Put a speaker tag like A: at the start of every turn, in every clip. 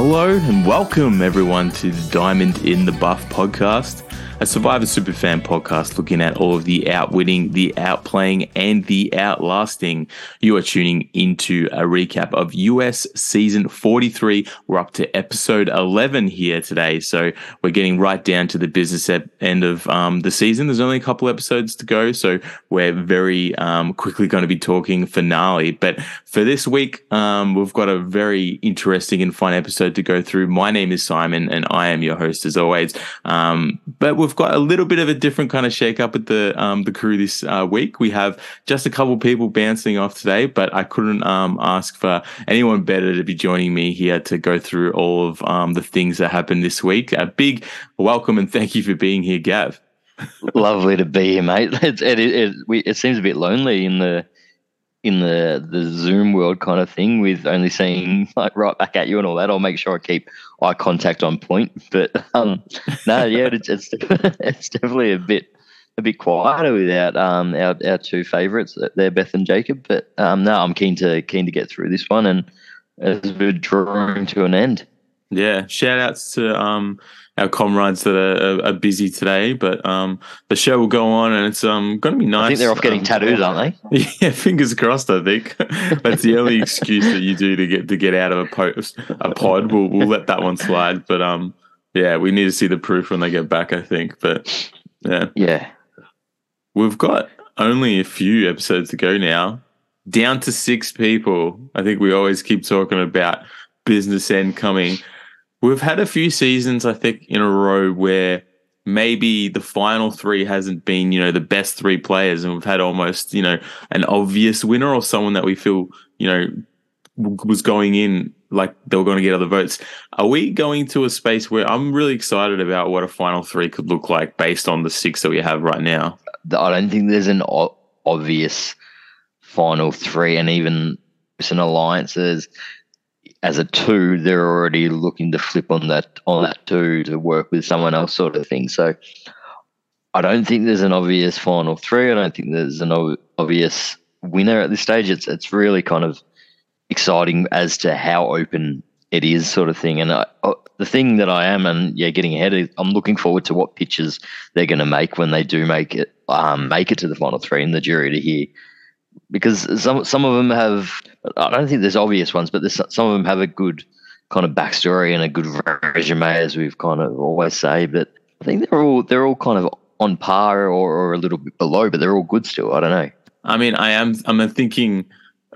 A: Hello and welcome everyone to the Diamond in the Buff podcast a Survivor Superfan podcast looking at all of the outwitting, the outplaying, and the outlasting. You are tuning into a recap of US season 43. We're up to episode 11 here today. So we're getting right down to the business end of um, the season. There's only a couple episodes to go. So we're very um, quickly going to be talking finale. But for this week, um, we've got a very interesting and fun episode to go through. My name is Simon and I am your host as always. Um, but we're we've got a little bit of a different kind of shake up with the um, the crew this uh, week. We have just a couple of people bouncing off today, but I couldn't um, ask for anyone better to be joining me here to go through all of um, the things that happened this week. A big welcome and thank you for being here, Gav.
B: Lovely to be here, mate. It, it, it, we, it seems a bit lonely in the in the the Zoom world kind of thing with only seeing like right back at you and all that. I'll make sure I keep eye contact on point. But um, no, yeah, it's it's, it's definitely a bit a bit quieter without um, our our two favourites there, Beth and Jacob. But um, no, I'm keen to keen to get through this one and as we're drawing to an end.
A: Yeah, shout outs to um, our comrades that are, are, busy today, but um, the show will go on and it's um, going to be nice. I
B: think they're off getting
A: um,
B: tattoos, aren't
A: they? Yeah, fingers crossed. I think that's the only excuse that you do to get to get out of a post a pod. We'll we'll let that one slide, but um, yeah, we need to see the proof when they get back. I think, but yeah,
B: yeah,
A: we've got only a few episodes to go now. Down to six people. I think we always keep talking about business end coming We've had a few seasons, I think, in a row where maybe the final three hasn't been, you know, the best three players, and we've had almost, you know, an obvious winner or someone that we feel, you know, was going in like they were going to get other votes. Are we going to a space where I'm really excited about what a final three could look like based on the six that we have right now?
B: I don't think there's an obvious final three, and even some alliances as a two, they're already looking to flip on that on that two to work with someone else, sort of thing. So I don't think there's an obvious final three. I don't think there's an obvious winner at this stage. It's it's really kind of exciting as to how open it is, sort of thing. And I, the thing that I am, and yeah, getting ahead, is I'm looking forward to what pitches they're going to make when they do make it um, make it to the final three, and the jury to hear because some some of them have I don't think there's obvious ones, but there's some of them have a good kind of backstory and a good resume, as we've kind of always say. But I think they're all they're all kind of on par or, or a little bit below, but they're all good still. I don't know.
A: I mean, I am I'm thinking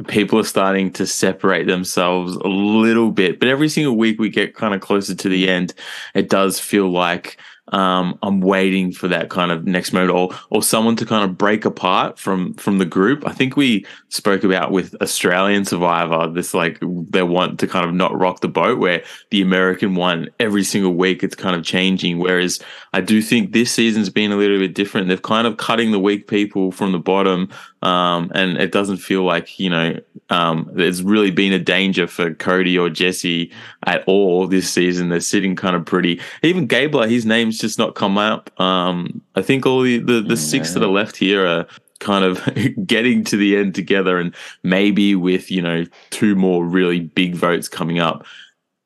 A: people are starting to separate themselves a little bit, but every single week we get kind of closer to the end, it does feel like um, I'm waiting for that kind of next moment or or someone to kind of break apart from from the group. I think we spoke about with Australian Survivor this like they want to kind of not rock the boat where the American one every single week it's kind of changing. Whereas I do think this season's been a little bit different. They've kind of cutting the weak people from the bottom, um, and it doesn't feel like you know um, there's really been a danger for Cody or Jesse at all this season. They're sitting kind of pretty. Even Gabler, his name's just not come up. Um, I think all the, the, the six that are left here are kind of getting to the end together and maybe with, you know, two more really big votes coming up,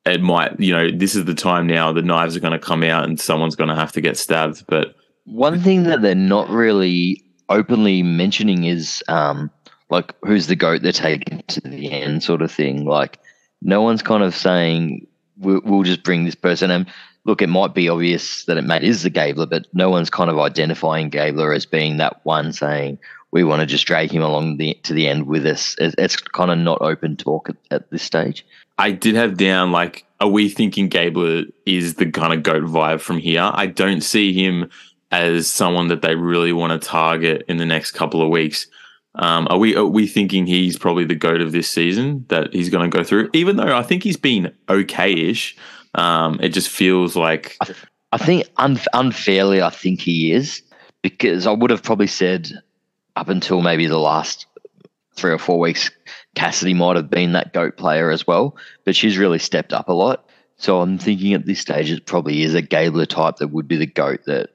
A: it might, you know, this is the time now the knives are going to come out and someone's going to have to get stabbed. But
B: one thing that they're not really openly mentioning is um, like who's the goat they're taking to the end sort of thing. Like no one's kind of saying we'll, we'll just bring this person. And look, it might be obvious that it Matt is the Gabler, but no one's kind of identifying Gabler as being that one saying we want to just drag him along the, to the end with us. It's kind of not open talk at, at this stage.
A: I did have down like, are we thinking Gabler is the kind of goat vibe from here? I don't see him as someone that they really want to target in the next couple of weeks. Um, are we are we thinking he's probably the goat of this season that he's going to go through? Even though I think he's been okay-ish, um, it just feels like.
B: I, I think un- unfairly, I think he is because I would have probably said up until maybe the last three or four weeks, Cassidy might have been that goat player as well, but she's really stepped up a lot. So I'm thinking at this stage it probably is a Gabler type that would be the goat that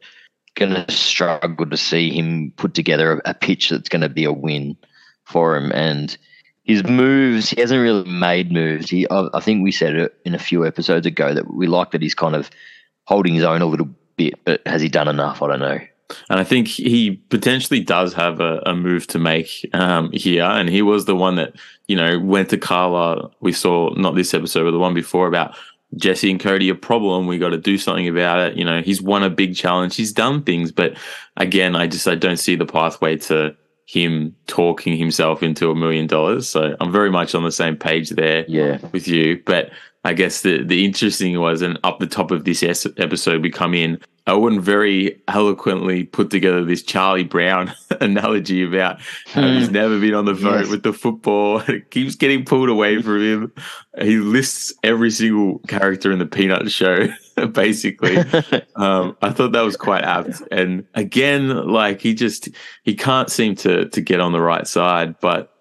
B: going to struggle to see him put together a, a pitch that's going to be a win for him. And his moves, he hasn't really made moves. He, I, I think we said it in a few episodes ago that we like that he's kind of holding his own a little bit, but has he done enough? I don't know.
A: And I think he potentially does have a, a move to make um, here. And he was the one that, you know, went to Karla. We saw not this episode, but the one before about Jesse and Cody a problem. We got to do something about it. You know, he's won a big challenge. He's done things, but again, I just I don't see the pathway to him talking himself into a million dollars. So I'm very much on the same page there
B: Yeah.
A: with you. But I guess the the interesting was, and up the top of this episode, we come in. Owen very eloquently put together this Charlie Brown analogy about how he's never been on the vote
B: Yes.
A: with the football. It keeps getting pulled away from him. He lists every single character in the Peanut Show, basically. Um, I thought that was quite apt. And again, like he just he can't seem to to get on the right side, but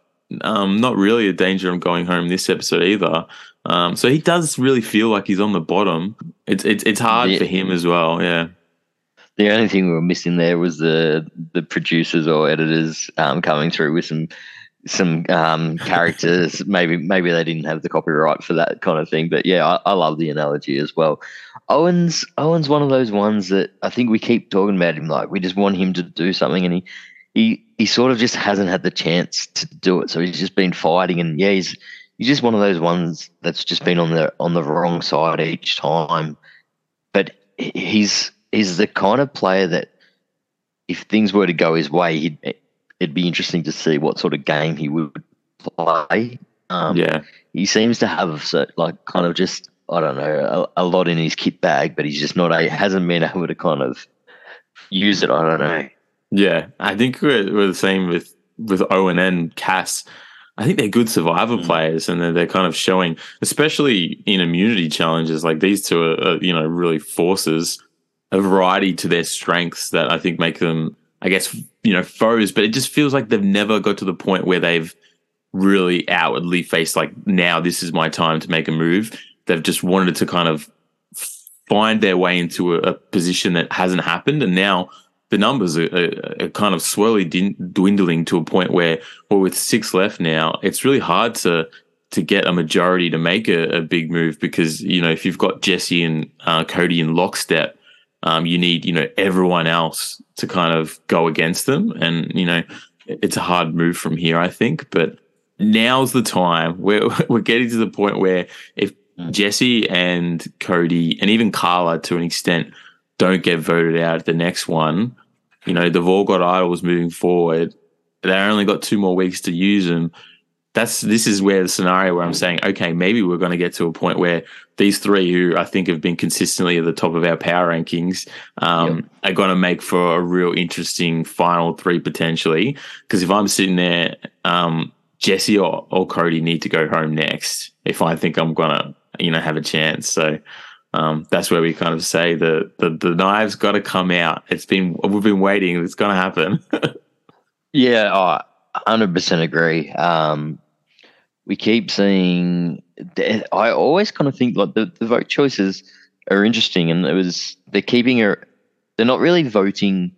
A: um, not really a danger of going home this episode either. Um, so he does really feel like he's on the bottom. It's it's it's hard
B: Yeah.
A: for him as well. Yeah,
B: The only thing we were missing there was the the producers or editors um, coming through with some some um, characters. maybe maybe they didn't have the copyright for that kind of thing. But yeah, I, I love the analogy as well. Owen's Owen's one of those ones that I think we keep talking about him like we just want him to do something, and he he he sort of just hasn't had the chance to do it. So he's just been fighting, and yeah, he's he's just one of those ones that's just been on the on the wrong side each time. But he's he's the kind of player that if things were to go his way, he'd, it'd be interesting to see what sort of game he would play. Um,
A: yeah,
B: he seems to have so, like kind of just I don't know a, a lot in his kit bag, but he's just not a hasn't been able to kind of use it. I don't know.
A: yeah. I think we're, we're the same with with Owen and N Cass. I think they're good survivor
B: Mm.
A: players, and they're, they're kind of showing, especially in immunity challenges. Like these two are, are, you know, really forces a variety to their strengths that I think make them, I guess, you know, foes. But it just feels like they've never got to the point where they've really outwardly faced like, now this is my time to make a move. They've just wanted to kind of find their way into a, a position that hasn't happened, and now the numbers are, are, are kind of slowly din- dwindling to a point where, well, with six left now, it's really hard to to get a majority to make a, a big move because you know if you've got Jesse and uh, Cody in lockstep, um, you need you know everyone else to kind of go against them, and you know it's a hard move from here, I think, but. Now's the time. We're we're getting to the point where if Jesse and Cody and even Karla to an extent don't get voted out at the next one, you know, they've all got idols moving forward. They only got two more weeks to use them. That's this is where the scenario where I'm saying, okay, maybe we're going to get to a point where these three, who I think have been consistently at the top of our power rankings, um, are going to make for a real interesting final three potentially. Because if I'm sitting there, um, Jesse or, or Cody need to go home next if I think I'm gonna, you know, have a chance. So um, that's where we kind of say the the, the knives got to come out. It's been we've been waiting. It's gonna happen.
B: Yeah, I hundred percent agree. Um, we keep seeing. I always kind of think like the, the vote choices are interesting, and it was they're keeping a. They're not really voting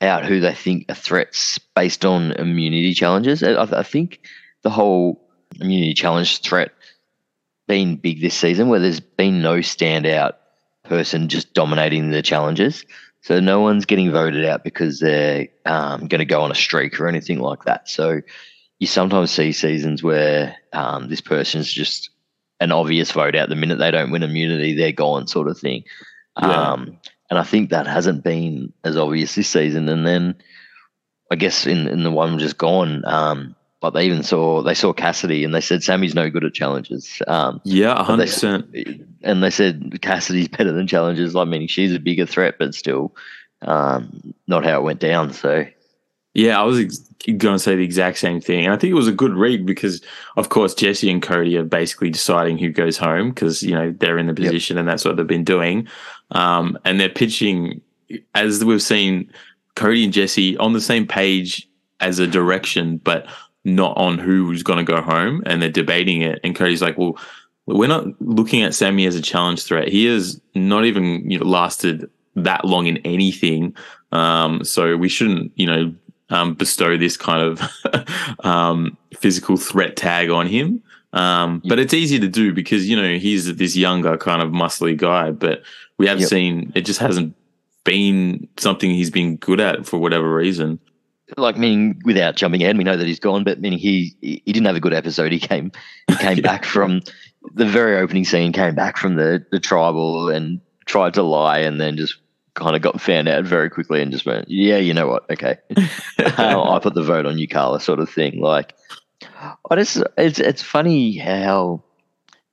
B: out who they think are threats based on immunity challenges. I, I think the whole immunity challenge threat been big this season, where there's been no standout person just dominating the challenges. So no one's getting voted out because they're um, going to go on a streak or anything like that. So you sometimes see seasons where um, this person's just an obvious vote out the minute they don't win immunity, they're gone, sort of thing.
A: Yeah.
B: Um, and I think that hasn't been as obvious this season. And then I guess in, in the one just gone, um, but they even saw they saw Cassidy and they said Sami's no good at challenges. Um,
A: yeah, hundred percent.
B: and they said Cassidy's better than challenges. I meaning she's a bigger threat, but still, um, not how it went down. So
A: Yeah, I was ex- going to say the exact same thing. And I think it was a good read because, of course, Jesse and Cody are basically deciding who goes home because, you know, they're in the position and that's what they've been doing. Um, and they're pitching, as we've seen, Cody and Jesse on the same page as a direction, but not on who's going to go home. And they're debating it. And Cody's like, well, we're not looking at Sami as a challenge threat. He has not even you know, lasted that long in anything. Um, so we shouldn't, you know, um, bestow this kind of um, physical threat tag on him. Um, but it's easy to do because you know he's this younger kind of muscly guy, but we have
B: Yep.
A: seen it just hasn't been something he's been good at for whatever reason.
B: Like meaning without jumping ahead, we know that he's gone, but meaning he he didn't have a good episode. He came he came
A: Yeah.
B: back from the very opening scene, came back from the the tribal and tried to lie, and then just kind of got found out very quickly and just went, yeah, you know what, okay, uh, I put the vote on you, Karla, sort of thing. Like, I just it's it's funny how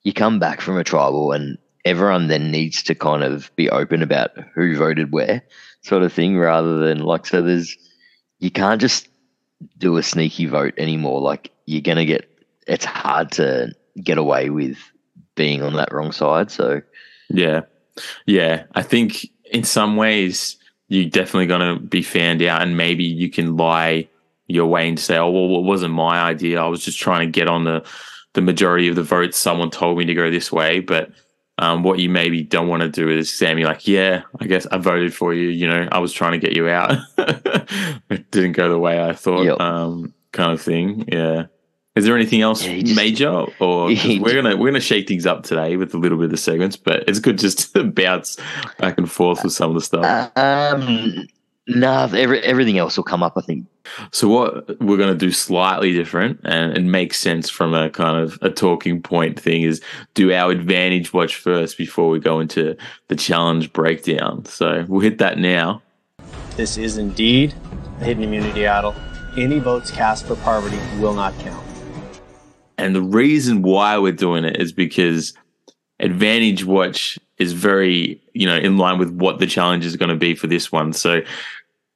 B: you come back from a tribal and everyone then needs to kind of be open about who voted where, sort of thing, rather than like so. There's you can't just do a sneaky vote anymore. Like you're gonna get it's hard to get away with being on that wrong side. So
A: Yeah. Yeah. I think in some ways you're definitely to be found out and maybe you can lie your way and say, oh, well, it wasn't my idea. I was just trying to get on the, the majority of the votes. Someone told me to go this way. But um, what you maybe don't want to do is say, me like, yeah, I guess I voted for you. You know, I was trying to get you out. it didn't go the way I thought,
B: Yep.
A: um, kind of thing. Yeah. Is there anything else
B: Yeah, just-
A: major, or we're gonna we're gonna shake things up today with a little bit of the segments, but it's good just to bounce back and forth with some of the stuff.
B: um, nah, every, everything else will come up. I think.
A: So what we're gonna do slightly different, and it makes sense from a kind of a talking point thing, is do our advantage watch first before we go into the challenge breakdown. So we'll hit that now.
C: This is indeed a hidden immunity idol. Any votes cast for poverty will not count.
A: And the reason why we're doing it is because Advantage Watch is very, you know, in line with what the challenge is going to be for this one. So,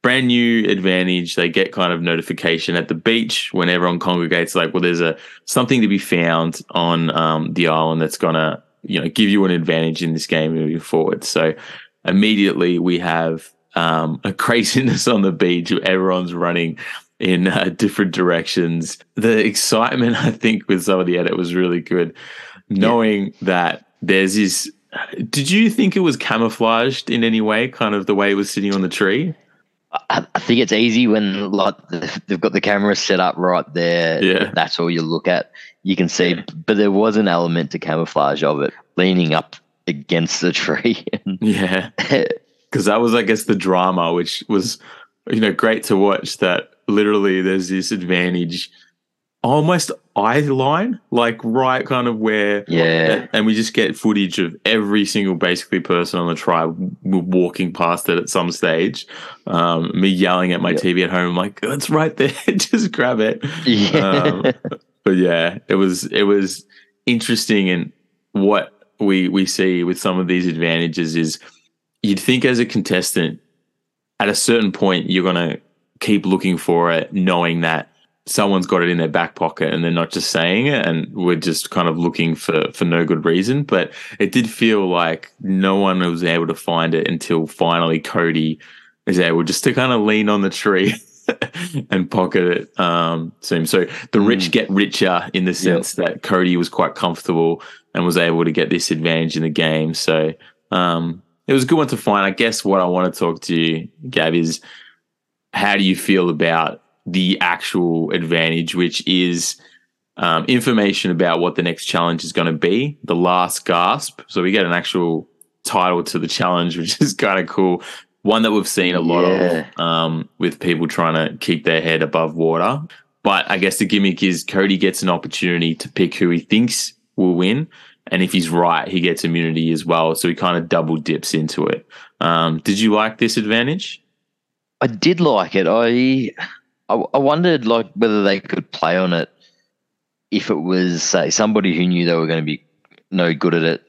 A: brand new Advantage, they get kind of notification at the beach when everyone congregates. Like, well, there's a something to be found on um, the island that's going to, you know, give you an advantage in this game moving forward. So, immediately we have um, a craziness on the beach. Everyone's running in uh, different directions. The excitement, I think, with some of the edit was really good, knowing that there's this. Did you think it was camouflaged in any way, kind of the way it was sitting on the tree?
B: I, I think it's easy when like they've got the camera set up right there.
A: Yeah.
B: that's all you look at. You can see, but there was an element to camouflage of it, leaning up against the tree.
A: Yeah, because that was, I guess, the drama, which was, you know, great to watch. That literally there's this advantage, almost eye line, like right kind of where
B: yeah,
A: and we just get footage of every single basically person on the tribe walking past it at some stage. Um, me yelling at my
B: Yeah.
A: TV at home, I'm like, "It's right there, just grab it."
B: yeah,
A: Um, but yeah, it was it was interesting, and what we we see with some of these advantages is you'd think as a contestant, at a certain point, you're gonna keep looking for it, knowing that someone's got it in their back pocket and they're not just saying it and we're just kind of looking for for no good reason. But it did feel like no one was able to find it until finally Cody is able just to kind of lean on the tree and pocket it um soon so the rich
B: Mm.
A: get richer in the sense that Cody was quite comfortable and was able to get this advantage in the game. So um it was a good one to find. I guess what i want to talk to you gab is how do you feel about the actual advantage, which is um, information about what the next challenge is going to be, the last gasp. So we get an actual title to the challenge, which is kind of cool. One that we've seen a lot
B: Yeah.
A: of um, with people trying to keep their head above water. But I guess the gimmick is Cody gets an opportunity to pick who he thinks will win. And if he's right, he gets immunity as well. So he kind of double dips into it. Um, did you like this advantage?
B: I did like it. I, I I wondered like whether they could play on it if it was say somebody who knew they were going to be no good at it.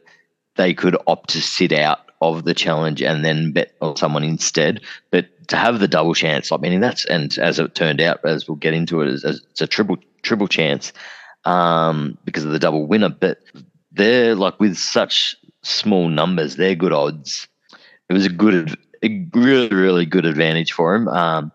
B: They could opt to sit out of the challenge and then bet on someone instead. But to have the double chance, I mean, that's and as it turned out, as we'll get into it, it's a triple triple chance um, because of the double winner. But they're like with such small numbers, they're good odds. It was a good, a really, really good advantage for him. Um,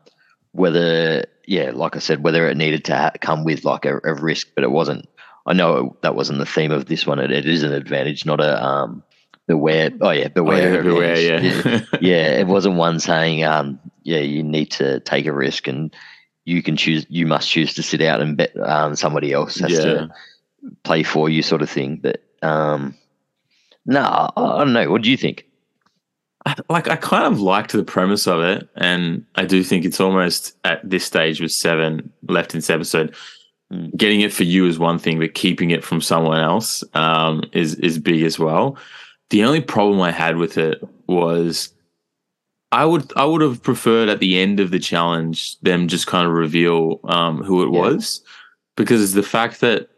B: whether, yeah, like I said, whether it needed to ha- come with like a, a risk, but it wasn't. I know that wasn't the theme of this one. It, it is an advantage, not a um, beware. Oh yeah, beware.
A: Oh, yeah, beware,
B: advantage.
A: yeah.
B: yeah. It wasn't one saying, um, yeah, you need to take a risk and you can choose. You must choose to sit out and bet um, somebody else has
A: Yeah.
B: to play for you, sort of thing. But um, no, I, I don't know. What do you think?
A: I- like I kind of liked the premise of it, and I do think it's almost at this stage with seven left in this episode.
B: Mm.
A: Getting it for you is one thing, but keeping it from someone else um, is is big as well. The only problem I had with it was I would I would have preferred at the end of the challenge them just kind of reveal um, who it
B: Yeah.
A: was because the fact that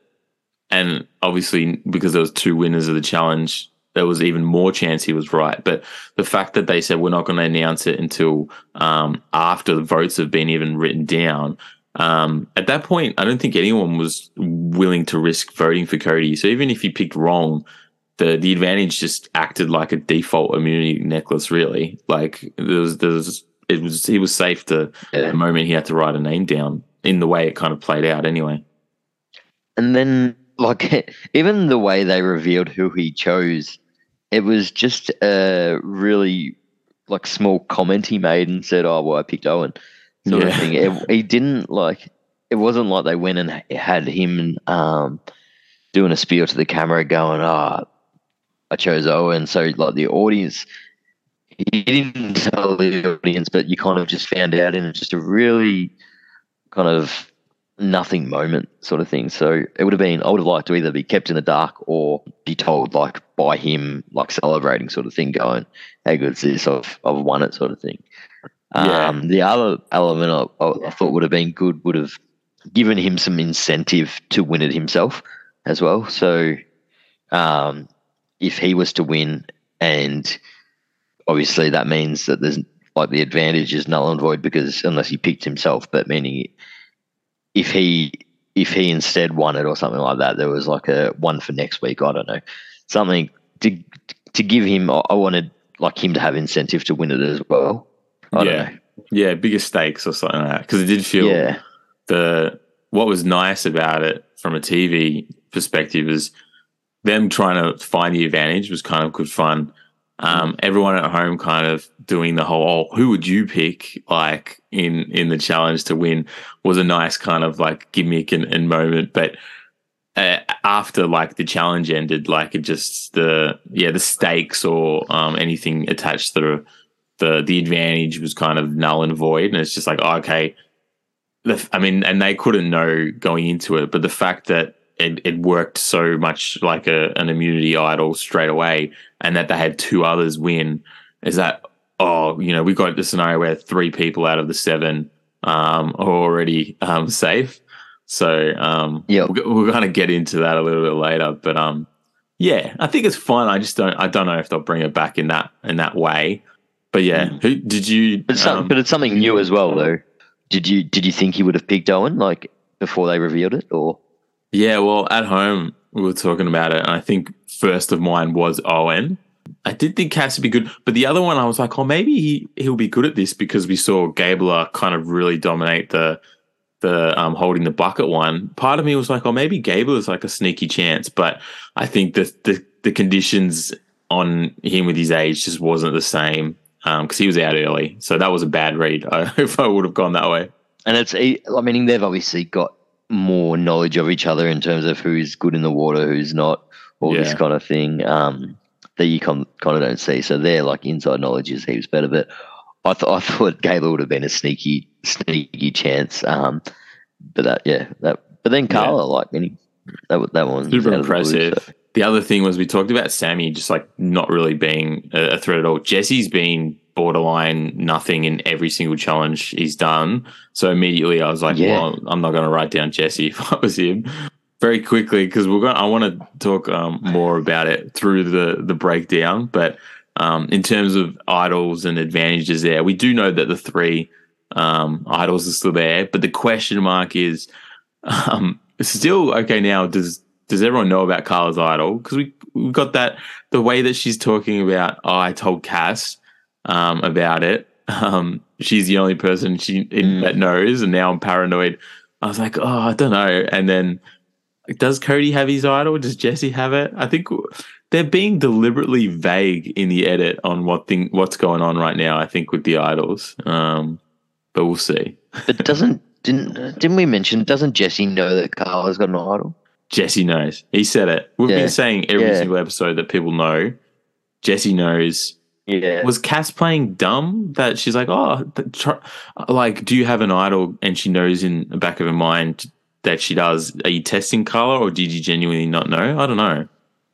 A: and obviously because there was two winners of the challenge there was even more chance he was right. But the fact that they said we're not going to announce it until um, after the votes have been even written down um, at that point i don't think anyone was willing to risk voting for cody. So even if he picked wrong the the advantage just acted like a default immunity necklace really. Like there was there was it was he was safe to
B: Yeah.
A: the moment he had to write a name down. In the way it kind of played out anyway.
B: And then, like, even the way they revealed who he chose, it was just a really like small comment he made and said, "Oh, well, I picked Owen," sort
A: Yeah.
B: of thing. It, he didn't like. It wasn't like they went and had him um, doing a spiel to the camera, going, "Ah, I chose Owen." So, like, the audience, he didn't tell the audience, but you kind of just found out and it's just a really kind of nothing moment sort of thing. So it would have been I would have liked to either be kept in the dark or be told like by him like celebrating sort of thing, going, How good's this? I've I've won it sort of thing.
A: Yeah.
B: Um the other element I, I thought would have been good would have given him some incentive to win it himself as well. So um if he was to win and obviously that means that there's like the advantage is null and void because unless he picked himself, but meaning if he if he instead won it or something like that, there was like a one for next week. I don't know something to to give him. I wanted like him to have incentive to win it as well. I
A: Yeah.
B: don't know.
A: yeah bigger stakes or something like that because it did feel
B: Yeah,
A: the what was nice about it from a TV perspective is them trying to find the advantage was kind of good fun. Um, everyone at home kind of doing the whole, oh, who would you pick? Like in in the challenge to win was a nice kind of like gimmick and, and moment. But uh, after like the challenge ended, like it just the yeah the stakes or um, anything attached to the the the advantage was kind of null and void, and it's just like oh, okay, I mean, and they couldn't know going into it, but the fact that it, it worked so much like a, an immunity idol straight away, and that they had two others win, is that oh, you know, we got the scenario where three people out of the seven um, are already um, safe. So um,
B: Yeah.
A: we're, to get into that a little bit later, but um, yeah, I think it's fun. I just don't, I don't know if they'll bring it back in that in that way. But yeah,
B: Mm.
A: who did you?
B: but some,
A: um,
B: but it's something new as well, though. Did you did you think he would have picked Owen like before they revealed it, or
A: Yeah, well, at home we were talking about it, and I think first of mine was Owen. I did think Cass would be good, but the other one I was like, oh, maybe he he'll be good at this because we saw Gabler kind of really dominate the the um, holding the bucket one. Part of me was like, oh, maybe Gabler is like a sneaky chance, but I think the the, the conditions on him with his age just wasn't the same because he was out early, so that was a bad read. I, if I would have gone that way.
B: and it's I mean they've obviously got more knowledge of each other in terms of who's good in the water, who's not, all this kind of thing. Um, that you kind kind of don't see. So their like inside knowledge is heaps better. But I thought I thought Gabler would have been a sneaky sneaky chance. Um, but that yeah that. But then Karla like any that that one was
A: super
B: of the blue,
A: impressive.
B: so-
A: The other thing was we talked about Sami just like not really being a, a threat at all. Jesse's been borderline nothing in every single challenge he's done. So immediately I was like,
B: Yeah.
A: well, I'm not going to write down Jesse if I was him. Very quickly because we're going. I want to talk um, more about it through the the breakdown, but um, in terms of idols and advantages, there we do know that the three um, idols are still there, but the question mark is um, still okay. Now, does does everyone know about Karla's idol? Because we we got that the way that she's talking about. Oh, I told Cass um, about it. Um, she's the only person she in,
B: Mm.
A: that knows, and now I'm paranoid. I was like, oh, I don't know. And then, does Cody have his idol? Does Jesse have it? I think they're being deliberately vague in the edit on what thing what's going on right now. I think with the idols, um, but we'll see.
B: But doesn't didn't didn't we mention? Doesn't Jesse know that Karla's got an idol?
A: Jesse knows. He said it. We've
B: Yeah.
A: been saying every
B: Yeah.
A: single episode that people know. Jesse knows.
B: Yeah.
A: Was Cass playing dumb that she's like, oh, th- like, do you have an idol? And she knows in the back of her mind that she does. Are you testing Karla or did you genuinely not know? I don't know.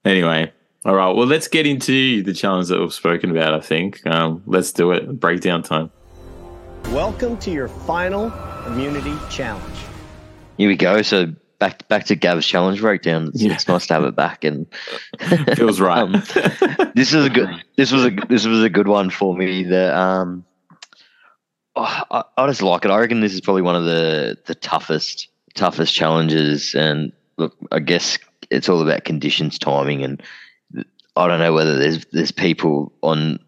A: Anyway, all right. Well, let's get into the challenge that we've spoken about. I think um, let's do it. Breakdown time.
C: Welcome to your final immunity challenge.
B: Here we go. So back back to Gav's challenge breakdown. It's,
A: Yeah.
B: it's nice to have it back, and
A: Feels right.
B: Um, this is a good. This was a this was a good one for me. The um, oh, I, I just like it. I reckon this is probably one of the the toughest toughest challenges. And look, I guess it's all about conditions, timing, and I don't know whether there's there's people on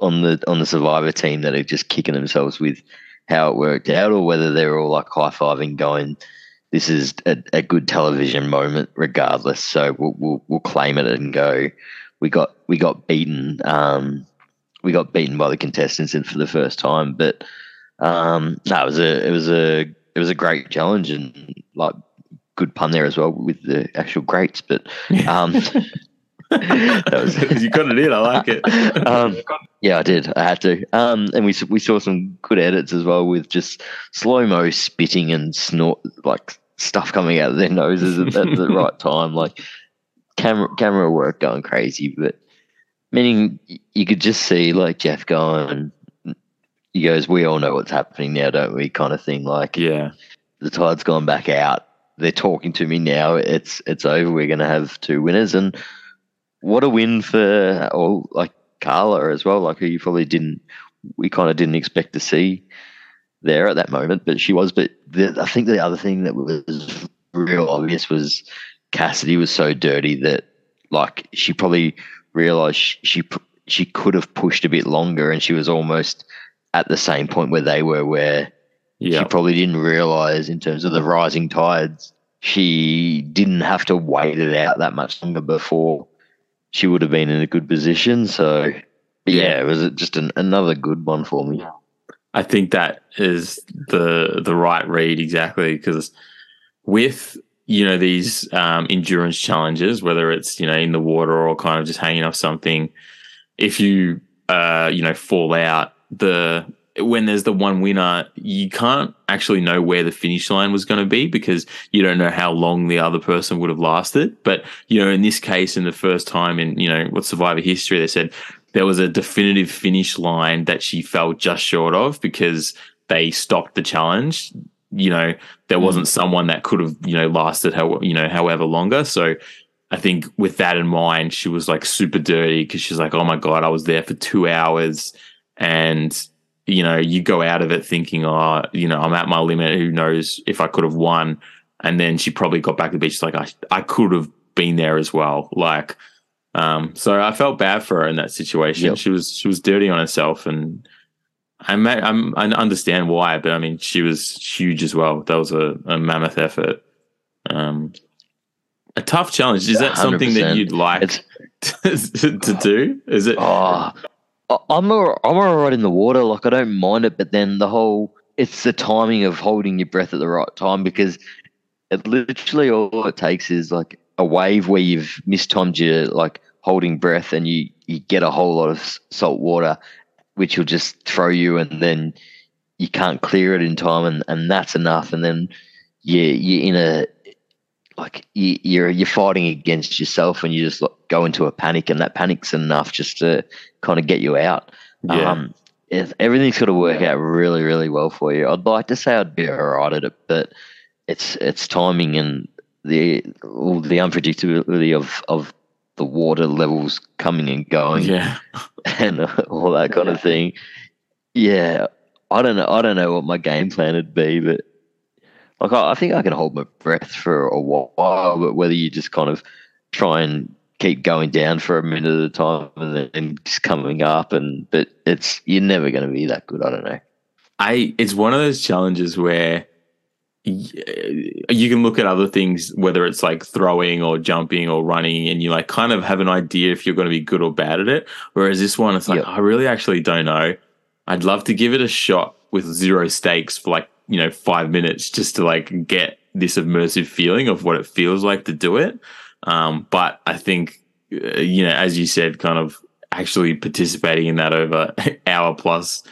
B: on the on the survivor team that are just kicking themselves with how it worked out, or whether they're all like high fiving, going, "This is a, a good television moment, regardless." So we'll, we'll we'll claim it and go, "We got we got beaten, um, we got beaten by the contestants in for the first time." But um, it was a it was a it was a great challenge and like good pun there as well with the actual greats. But um, was
A: you got it in. I like it.
B: um, yeah, I did. I had to. Um, and we we saw some good edits as well with just slow mo spitting and snort like stuff coming out of their noses at, at the right time, like camera camera work going crazy. But meaning you could just see like Jeff going. He goes, "We all know what's happening now, don't we?" Kind of thing. Like
A: yeah.
B: the tide's gone back out. They're talking to me now. It's it's over. We're going to have two winners, and what a win for or like Karla as well. Like who you probably didn't, we kind of didn't expect to see there at that moment, but she was. But the, I think the other thing that was real obvious was Cassidy was so dirty that like she probably realized she she, she could have pushed a bit longer, and she was almost at the same point where they were, where
A: Yeah.
B: she probably didn't realize in terms of the rising tides, she didn't have to wait it out that much longer before she would have been in a good position. So, yeah, it was just an, another good one for me.
A: I think that is the the right read exactly because with you know these um, endurance challenges, whether it's you know in the water or kind of just hanging off something, if you uh, you know fall out, the when there's the one winner, you can't actually know where the finish line was going to be because you don't know how long the other person would have lasted. But you know, in this case, in the first time in you know what Survivor history, they said there was a definitive finish line that she fell just short of because they stopped the challenge. You know, there mm. wasn't someone that could have, you know, lasted how you know, however longer. So I think with that in mind, she was like super dirty because she's like, Oh my God, I was there for two hours and you know, you go out of it thinking, oh, you know, I'm at my limit. Who knows if I could have won? And then she probably got back to the beach. Like, I, I could have been there as well. Like, um, so I felt bad for her in that situation.
B: Yep.
A: She was she was dirty on herself, and I may, I'm, I understand why, but I mean, she was huge as well. That was a, a mammoth effort. Um, a tough challenge. Is that something that you'd like to, to do? Is it?
B: oh, I'm all, I'm all right in the water. Like I don't mind it, but then the whole it's the timing of holding your breath at the right time because it literally all it takes is like a wave where you've mistimed your like holding breath and you you get a whole lot of salt water, which will just throw you, and then you can't clear it in time, and, and that's enough. And then you you're in a like you, you're you're fighting against yourself, and you just like, go into a panic, and that panic's enough just to kind of get you out.
A: Yeah.
B: Um, if everything's got to work out really, really well for you. I'd like to say I'd be alright at it, but it's it's timing and the all the unpredictability of of the water levels coming and going
A: yeah.
B: and all that kind of thing. Yeah, I don't know. I don't know what my game plan would be, but like I, I think I can hold my breath for a while. But whether you just kind of try and keep going down for a minute at a time and then just coming up, and but it's you're never going to be that good. I don't know.
A: I it's one of those challenges where uh, you can look at other things, whether it's like throwing or jumping or running, and you like kind of have an idea if you're going to be good or bad at it. Whereas this one, it's like
B: Yep.
A: I really actually don't know. I'd love to give it a shot with zero stakes for like you know five minutes just to like get this immersive feeling of what it feels like to do it. Um, but I think uh, you know, as you said, kind of actually participating in that over hour plus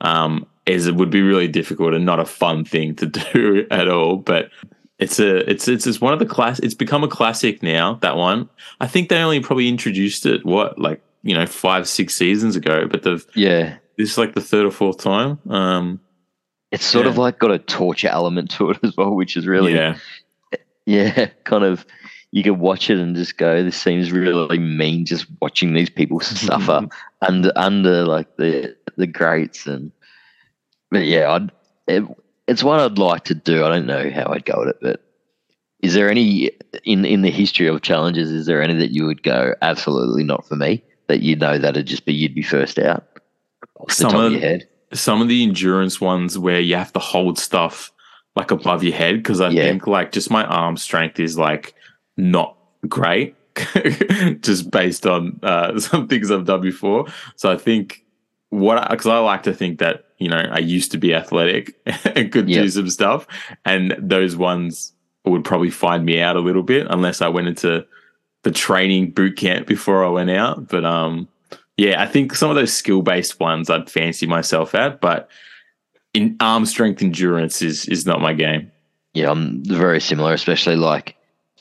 A: um, is it would be really difficult and not a fun thing to do at all. But it's a it's it's one of the class. It's become a classic now. That one, I think they only probably introduced it what like you know five six seasons ago, but they've
B: Yeah.
A: this is like the third or fourth time. Um,
B: It's sort
A: Yeah.
B: of like got a torture element to it as well, which is really
A: yeah,
B: Yeah, kind of. You could watch it and just go, "This seems really mean." Just watching these people suffer under under like the the grates and. But yeah, I'd, it, it's what I'd like to do. I don't know how I'd go at it, but is there any in in the history of challenges? Is there any that you would go absolutely not for me? That you know that'd just be you'd be first out
A: Some
B: of
A: of-
B: your head.
A: some of the endurance ones where you have to hold stuff like above your head because I
B: Yeah.
A: think like just my arm strength is like not great, just based on uh, some things I've done before. So I think what because I like to think that you know I used to be athletic and could
B: Yeah.
A: do some stuff, and those ones would probably find me out a little bit unless I went into the training boot camp before I went out. But um, yeah, I think some of those skill based ones I'd fancy myself at, but in arm strength endurance is is not my game.
B: Yeah, I'm very similar, especially like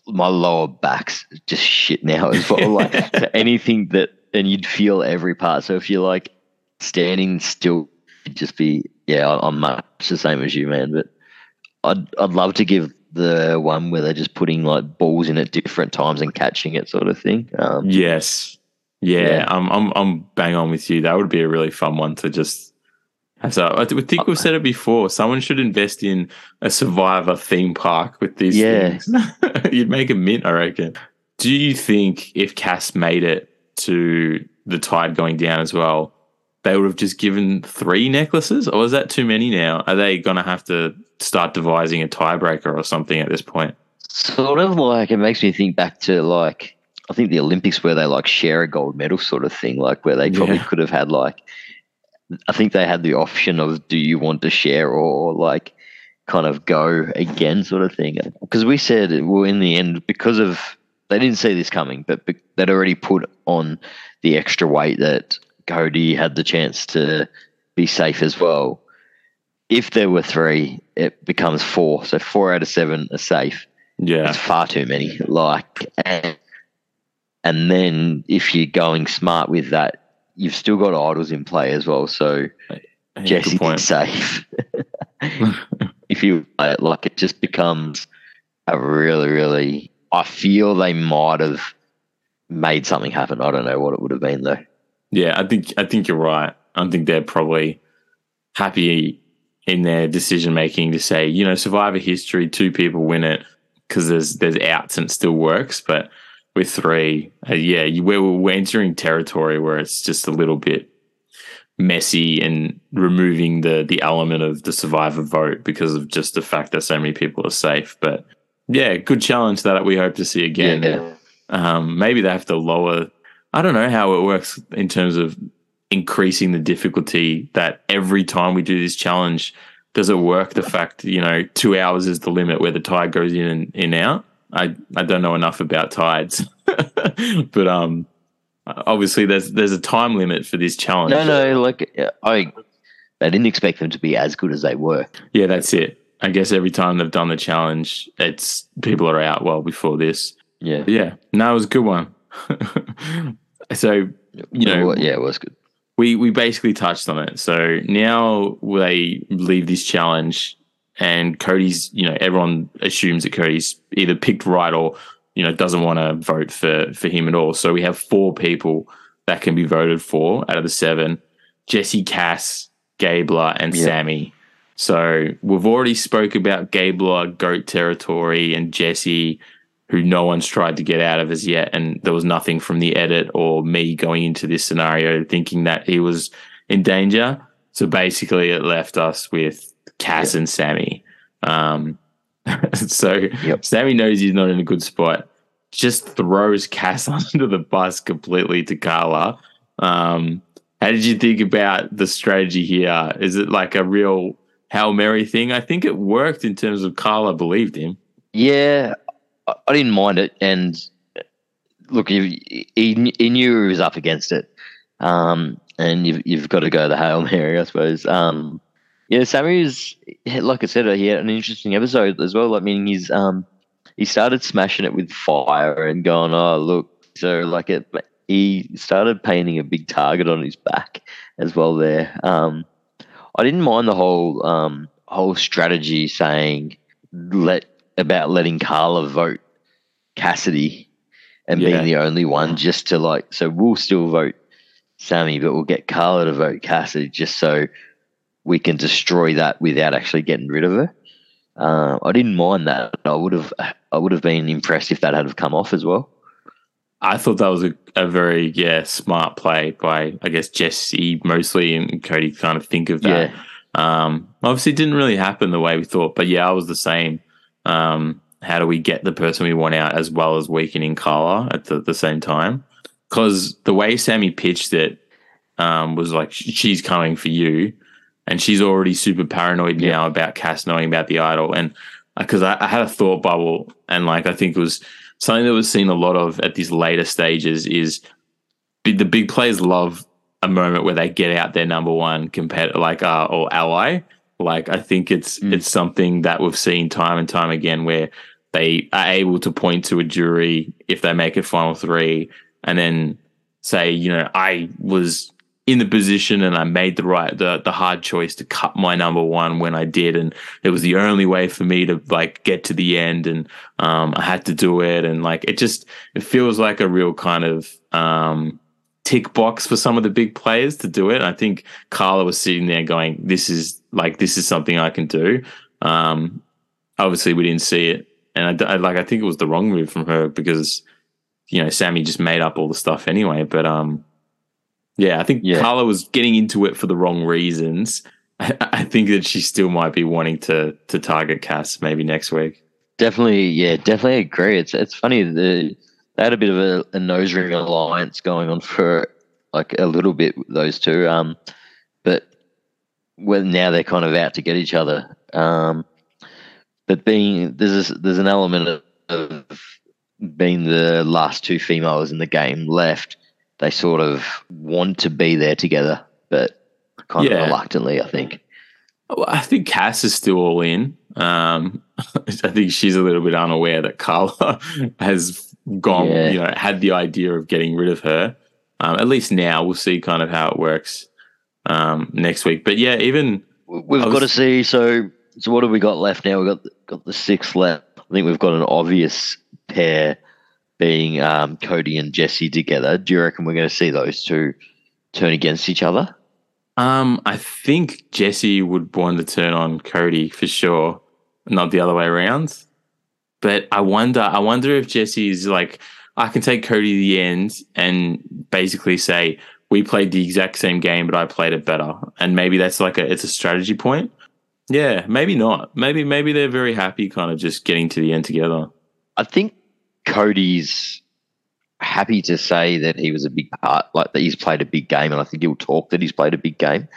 B: my lower back's just shit now as well. like so anything that, and you'd feel every part. So if you're like standing still, it'd just be, yeah, I'm much the same as you, man. But I'd, I'd love to give the one where they're just putting like balls in at different times and catching it sort of thing. Um,
A: Yes, yeah,
B: Yeah.
A: I'm I'm I'm bang on with you. That would be a really fun one to just. So I think we've said it before. Someone should invest in a Survivor theme park with these
B: Yeah.
A: things. You'd make a mint, I reckon. Do you think if Cass made it to the tide going down as well, they would have just given three necklaces, or is that too many now? Are they going to have to start devising a tiebreaker or something at this point?
B: sort of like it makes me think back to like I think the Olympics where they like share a gold medal sort of thing, like where they probably
A: Yeah.
B: could have had like I think they had the option of do you want to share or like kind of go again sort of thing. Because we said well in the end because of they didn't see this coming, but be- they'd already put on the extra weight that Cody had the chance to be safe as well. If there were three, it becomes four. So four out of seven are safe.
A: Yeah,
B: It's far too many. Like, and, and then if you're going smart with that, you've still got idols in play as well. So
A: Yeah,
B: Jesse's
A: point.
B: safe. if you like, it just becomes a really, really. I feel they might have made something happen. I don't know what it would have been though.
A: Yeah, I think I think you're right. I think they're probably happy in their decision making to say, you know, Survivor history, two people win it because there's there's outs and it still works. But with three, uh, yeah, you, we're we're entering territory where it's just a little bit messy and removing the the element of the survivor vote because of just the fact that so many people are safe. But yeah, good challenge that we hope to see again.
B: Yeah.
A: Um, maybe they have to lower. I don't know how it works in terms of increasing the difficulty. That every time we do this challenge, does it work? The fact you know two hours is the limit where the tide goes in and in out. I I don't know enough about tides, but um, obviously there's there's a time limit for this challenge.
B: No, no, like I, I didn't expect them to be as good as they were.
A: Yeah, that's it. I guess every time they've done the challenge, it's people are out well before this.
B: Yeah,
A: Yeah, no, it was a good one. so you know,
B: yeah, it was good.
A: we we basically touched on it. So now they leave this challenge, and Cody's, you know, everyone assumes that Cody's either picked right or you know doesn't want to vote for for him at all. So we have four people that can be voted for out of the seven: Jesse, Cass, Gabler, and
B: Yeah.
A: Sami. So we've already spoke about Gabler, goat territory, and Jesse, who no one's tried to get out of as yet, and there was nothing from the edit or me going into this scenario thinking that he was in danger. So basically, it left us with Cass and Sami. Um, so
B: Yep.
A: Sami knows he's not in a good spot. Just throws Cass under the bus completely to Karla. Um, how did you think about the strategy here? Is it like a real Hail Mary thing. I think it worked in terms of Karla believed him.
B: Yeah, I, I didn't mind it, and look, he, he he knew he was up against it, um, and you've you've got to go the hail mary, I suppose. Um, yeah, Sami's like I said, he had an interesting episode as well. I mean, he's um, he started smashing it with fire and going, oh look, so like it. He started painting a big target on his back as well. There, um, I didn't mind the whole um, whole strategy saying let about letting Karla vote Cassidy and
A: Yeah.
B: being the only one just to like so we'll still vote Sami, but we'll get Karla to vote Cassidy just so we can destroy that without actually getting rid of her. Uh, I didn't mind that. I would have I would have been impressed if that had have come off as well.
A: I thought that was a, a very yeah smart play by I guess Jesse mostly and Cody kind of think of that.
B: Yeah.
A: Um, obviously, it didn't really happen the way we thought, but yeah, I was the same. Um, how do we get the person we want out as well as weakening Karla at the, the same time? Because the way Sami pitched it um, was like she's coming for you, and she's already super paranoid
B: Yeah.
A: now about Cass knowing about the idol. And because I, I had a thought bubble, and like I think it was something that was seen a lot of at these later stages is the big players love a moment where they get out their number one competitor, like uh, or ally. Like I think it's
B: Mm.
A: it's something that we've seen time and time again where they are able to point to a jury if they make a final three and then say, you know, I was in the position and I made the right the the hard choice to cut my number one when I did and it was the only way for me to like get to the end and um I had to do it and like it just it feels like a real kind of um tick box for some of the big players to do it. I think Karla was sitting there going, "This is like this is something I can do." Um, obviously, we didn't see it, and I like I think it was the wrong move from her because you know Sami just made up all the stuff anyway. But um, yeah, I think
B: Yeah.
A: Karla was getting into it for the wrong reasons. I, I think that she still might be wanting to to target Cass maybe next week.
B: Definitely, yeah, definitely agree. It's it's funny the they had a bit of a, a nose ring alliance going on for like a little bit those two. Um, but well, now they're kind of out to get each other. Um, but being there's a, there's an element of, of being the last two females in the game left. They sort of want to be there together, but kind
A: Yeah.
B: of reluctantly, I think.
A: Well, I think Cass is still all in. Um, I think she's a little bit unaware that Karla has gone,
B: Yeah.
A: you know, had the idea of getting rid of her. Um, at least now we'll see kind of how it works um, next week. But yeah, even
B: We've
A: I
B: got to see. So, so what have we got left now? We've got got the six left. I think we've got an obvious pair being um, Cody and Jesse together. Do you reckon we're going to see those two turn against each other?
A: um, I think Jesse would want to turn on Cody for sure, not the other way around. But I wonder, I wonder if Jesse's like, I can take Cody to the end and basically say we played the exact same game, but I played it better, and maybe that's like a it's a strategy point. Yeah, maybe not. Maybe maybe they're very happy, kind of just getting to the end together.
B: I think Cody's happy to say that he was a big part, like that he's played a big game, and I think he'll talk that he's played a big game,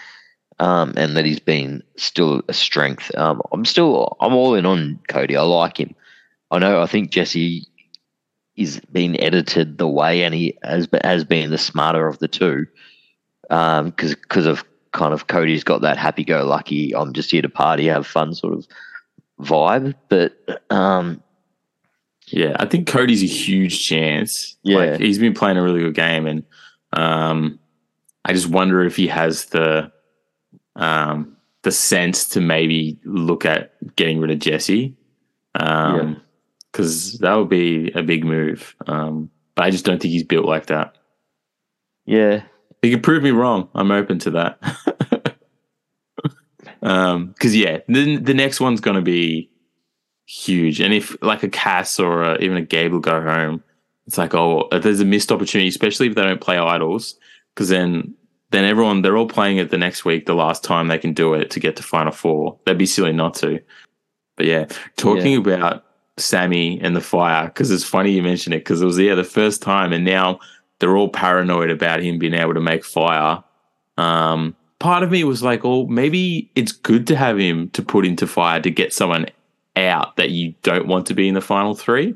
B: um, and that he's been still a strength. Um, I'm still, I'm all in on Cody. I like him. I know. I think Jesse is being edited the way, and he has has been the smarter of the two, because because of kind of Cody's got that happy go lucky. I'm just here to party, have fun sort of vibe, but um,
A: Yeah, I think Cody's a huge chance.
B: Yeah.
A: like, he's been playing a really good game, and um, I just wonder if he has the um, the sense to maybe look at getting rid of Jesse, um, because that would be a big move. Um, but I just don't think he's built like that.
B: yeah,
A: He could prove me wrong. I'm open to that. um, because yeah, the the next one's gonna be huge, and if like a Cass or a, even a Gabe will go home, it's like oh, there's a missed opportunity, especially if they don't play idols, because then then everyone they're all playing it the next week, the last time they can do it to get to final four. They'd be silly not to. But yeah, talking about Sami and the fire because it's funny you mention it because it was yeah the first time, and now they're all paranoid about him being able to make fire. Um, part of me was like, oh, maybe it's good to have him to put into fire to get someone out that you don't want to be in the final three.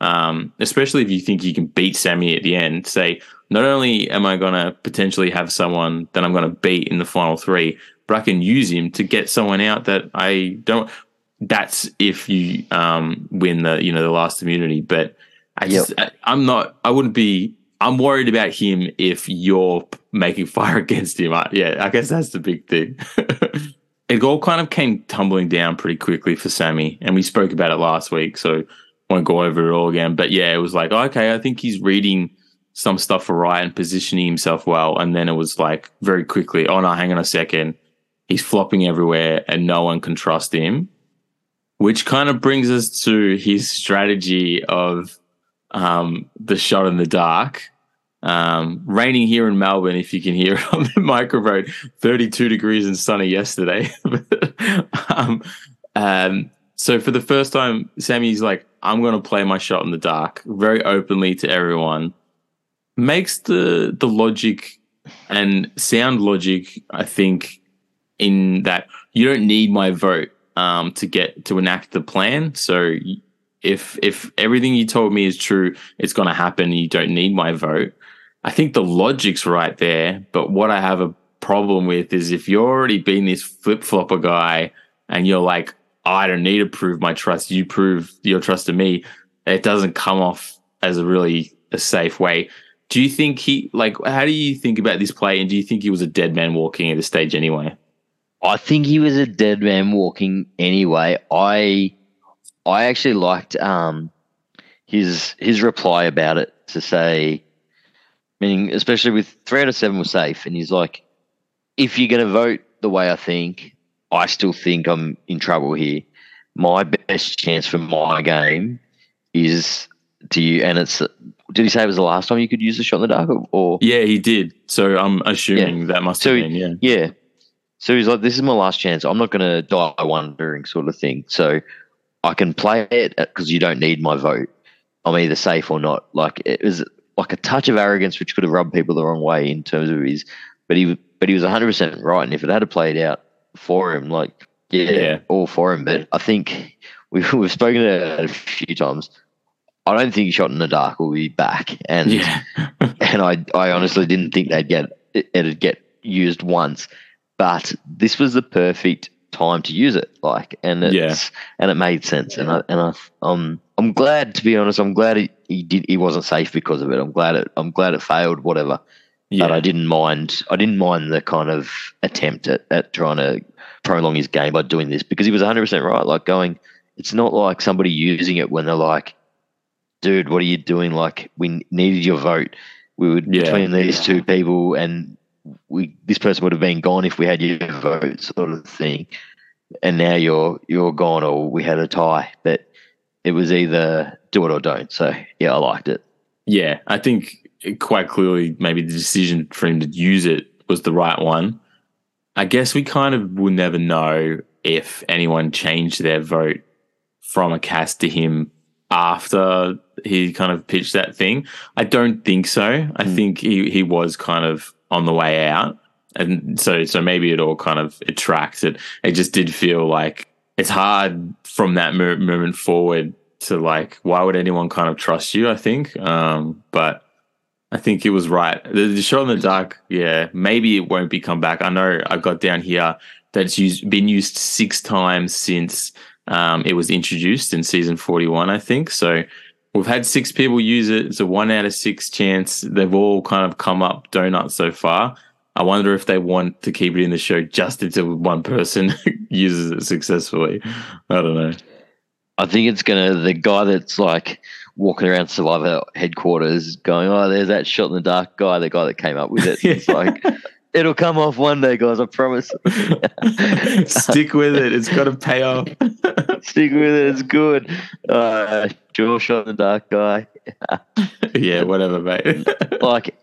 A: Um, especially if you think you can beat Sami at the end. Say, not only am I going to potentially have someone that I'm going to beat in the final three, but I can use him to get someone out that I don't. That's if you um, win the you know the last immunity. But I just yep. I, I'm not. I wouldn't be. I'm worried about him if you're making fire against him. I, yeah, I guess that's the big thing. it all kind of came tumbling down pretty quickly for Sami, and we spoke about it last week, so won't go over it all again. But yeah, it was like, okay, I think he's reading some stuff right and positioning himself well, and then it was like very quickly, oh no, hang on a second, he's flopping everywhere, and no one can trust him. Which kind of brings us to his strategy of um, the shot in the dark um, raining here in Melbourne, if you can hear it on the microphone, 32 degrees and sunny yesterday. um, um, so for the first time, Sami's like, I'm going to play my shot in the dark very openly to everyone. Makes the the logic and sound logic, I think, in that you don't need my vote um, to get to enact the plan. So if if everything you told me is true, it's going to happen. You don't need my vote. I think the logic's right there, but what I have a problem with is if you're already been this flip flopper guy and you're like, I don't need to prove my trust, you prove your trust to me, it doesn't come off as a really a safe way. Do you think he like how do you think about this play and do you think he was a dead man walking at this stage anyway?
B: I think he was a dead man walking anyway. I I actually liked um his his reply about it to say meaning especially with three out of seven was safe, and he's like, if you're going to vote the way I think, I still think I'm in trouble here. My best chance for my game is to you, and it's. Did he say it was the last time you could use the shot in the dark? Or,
A: yeah, he did. So I'm assuming yeah. that must so have been yeah.
B: Yeah. So he's like, "This is my last chance. I'm not going to die wondering," sort of thing. So I can play it because you don't need my vote. I'm either safe or not. Like it was like a touch of arrogance, which could have rubbed people the wrong way in terms of his. But he, but he was 100 percent right, and if it had played out for him, like yeah, yeah. all for him. But I think we've we've spoken about it a few times. I don't think shot in the dark will be back, and yeah. and I I honestly didn't think they'd get it'd get used once, but this was the perfect time to use it. Like, and it's yeah. and it made sense, and I and I um I'm glad to be honest. I'm glad he, he did. He wasn't safe because of it. I'm glad it. I'm glad it failed. Whatever. Yeah. But I didn't mind. I didn't mind the kind of attempt at, at trying to prolong his game by doing this because he was 100 percent right. Like going, it's not like somebody using it when they're like, "Dude, what are you doing?" Like we needed your vote. We would yeah. between these yeah. two people, and we this person would have been gone if we had your vote, sort of thing. And now you're you're gone, or we had a tie. But it was either do it or don't. So yeah, I liked it.
A: Yeah, I think quite clearly maybe the decision for him to use it was the right one. I guess we kind of will never know if anyone changed their vote from a cast to him after he kind of pitched that thing. I don't think so. I mm. think he, he was kind of on the way out. And so so maybe it all kind of it it. It just did feel like it's hard from that moment forward to like why would anyone kind of trust you i think? Um, but i think it was right. The, the in the dark yeah maybe it won't be come back. I know i got down here that it's used, been used six times since um, it was introduced in season 41 i think. So we've had six people use it. It's a one out of six chance. They've all kind of come up donuts so far. I wonder if they want to keep it in the show just until one person uses it successfully. I don't know.
B: I think it's gonna the guy that's like walking around Survivor headquarters going, Oh, there's that shot in the dark guy, the guy that came up with it. It's like it'll come off one day, guys, I promise.
A: Stick with it, it's gotta pay off.
B: Stick with it, it's good. Uh jaw shot in the dark guy.
A: yeah, whatever, mate.
B: like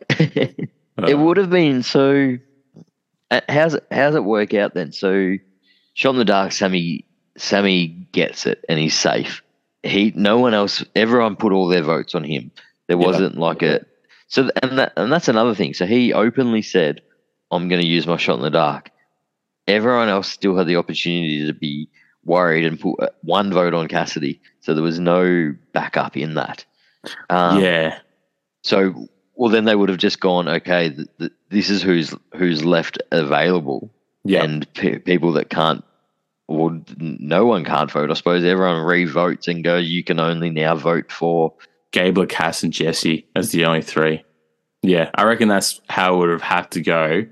B: it would have been so. Uh, how's it? How's it work out then? So, shot in the dark, Sami. Sami gets it and he's safe. He, no one else, everyone put all their votes on him. There wasn't yeah. like a. So and that and that's another thing. So he openly said, I'm going to use my shot in the dark. Everyone else still had the opportunity to be worried and put uh, one vote on Cassidy. So there was no backup in that. Um,
A: yeah,
B: So, well, then they would have just gone, okay, th- th- this is who's who's left available,
A: yeah,
B: and pe people that can't, or no one can't vote. I suppose everyone re-votes and goes, you can only now vote for.
A: Gabler, Cass, and Jesse as the only three. Yeah, I reckon that's how it would have had to go.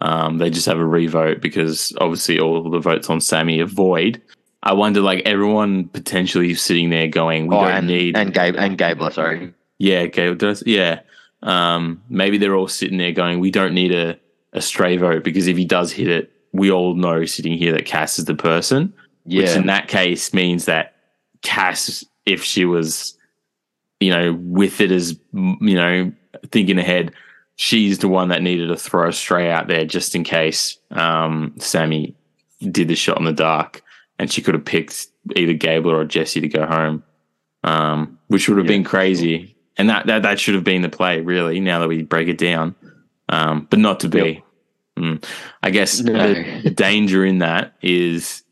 A: Um, they just have a revote because obviously all the votes on Sami are void. I wonder, like everyone potentially sitting there going, "We
B: Oh,
A: don't
B: and
A: need."
B: and Gabe and Gabler, sorry.
A: yeah, Gabler does. Yeah, um, maybe they're all sitting there going, "We don't need a a stray vote because if he does hit it, we all know sitting here that Cass is the person." Which in that case means that Cass, if she was, you know, with it as, you know, thinking ahead, she's the one that needed to throw a Stray out there just in case um, Sami did the shot in the dark and she could have picked either Gabler or Jesse to go home, um, which would have
B: Yeah,
A: been crazy. And that, that, that should have been the play, really, now that we break it down. Um, but not to be. Mm. I guess
B: No.
A: the, danger in that is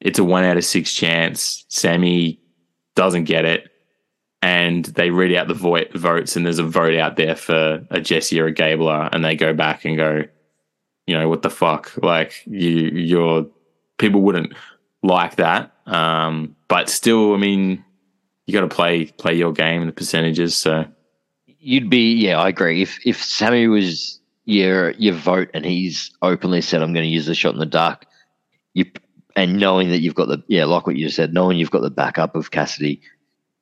A: it's a one out of six chance. Sami doesn't get it, and they read out the vo- votes, and there's a vote out there for a Jesse or a Gabler, and they go back and go, you know, what the fuck? Like you, you're people wouldn't like that, um, but still, I mean, you got to play play your game and the percentages. So
B: you'd be. Yeah, I agree. If if Sami was your your vote and he's openly said, "I'm going to use the shot in the dark," you and knowing that you've got the yeah, like what you said, knowing you've got the backup of Cassidy,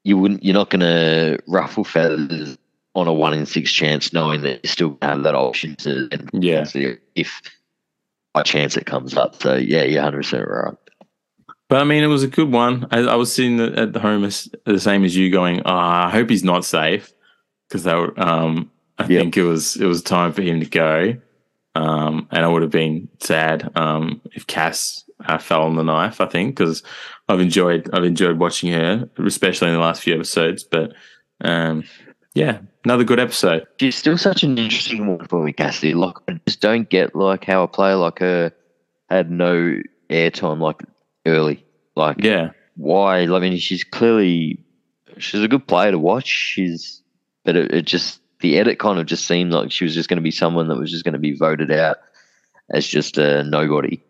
B: you wouldn't. You're not going to ruffle feathers on a one in six chance, knowing that you still have that option to and
A: Yeah.
B: Cassidy if by chance it comes up. So yeah, you're 100 percent right.
A: But I mean, it was a good one. I, I was sitting at at the home as, the same as you, going, oh, "I hope he's not safe," because they were. Um, I
B: Yep.
A: think it was it was time for him to go, um, and I would have been sad um, if Cass uh, fell on the knife. I think because I've enjoyed I've enjoyed watching her, especially in the last few episodes. But um, yeah, another good episode.
B: She's still such an interesting one for me, Cassidy. Like, I just don't get like how a player like her had no airtime like early. Like,
A: Yeah,
B: why? I mean, she's clearly she's a good player to watch. She's, but it, it just the edit kind of just seemed like she was just going to be someone that was just going to be voted out as just a nobody.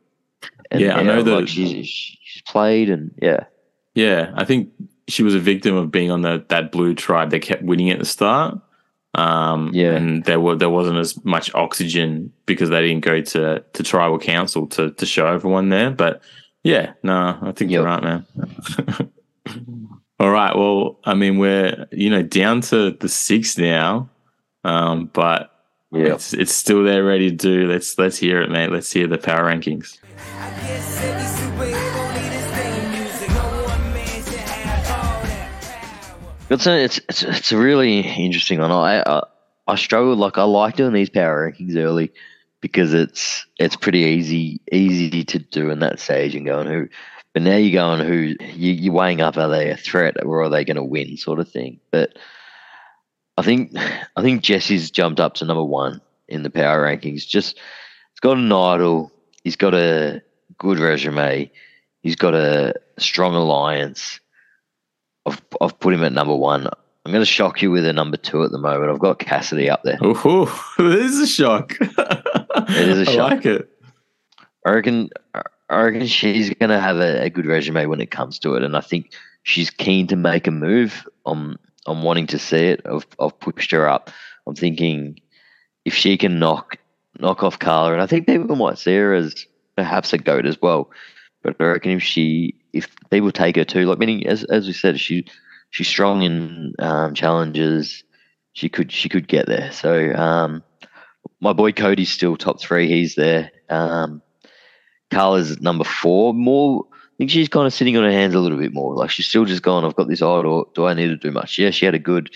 A: Yeah, I know
B: like,
A: that-
B: she's she's played and yeah,
A: yeah. I think she was a victim of being on the that blue tribe that kept winning at the start. Um,
B: Yeah.
A: and there were there wasn't as much oxygen because they didn't go to to tribal council to to show everyone there. But yeah, no, I think you're right, man. All right, well, I mean, we're you know down to the six now, um, but
B: yeah.
A: it's it's still there, ready to do. Let's let's hear it, mate. Let's hear the power rankings.
D: I guess every superhero need his theme music. No one man should have all that power.
B: It's a, it's it's it's a really interesting one. I I, I struggle like I like doing these power rankings early because it's it's pretty easy easy to do in that stage and going who, but now you're going who you you're weighing up are they a threat or are they going to win sort of thing. But I think I think Jesse's jumped up to number one in the power rankings. Just he's got an idol. He's got a good resume. He's got a strong alliance. I've, I've put him at number one. I'm going to shock you with a number two at the moment. I've got Cassidy up there.
A: Ooh, this is a shock.
B: it is a shock.
A: I like it.
B: I reckon, I reckon she's going to have a, a good resume when it comes to it, and I think she's keen to make a move. I'm, I'm wanting to see it. I've, I've pushed her up. I'm thinking if she can knock, knock off Karla, and I think people might see her as perhaps a goat as well. But I reckon if she, if people take her too, like meaning as as we said, she she's strong in um, challenges. She could she could get there. So um, my boy Cody's still top three. He's there. Um, Karla's number four. More, I think she's kind of sitting on her hands a little bit more. Like she's still just gone. I've got this idol. Do I need to do much? Yeah, she had a good,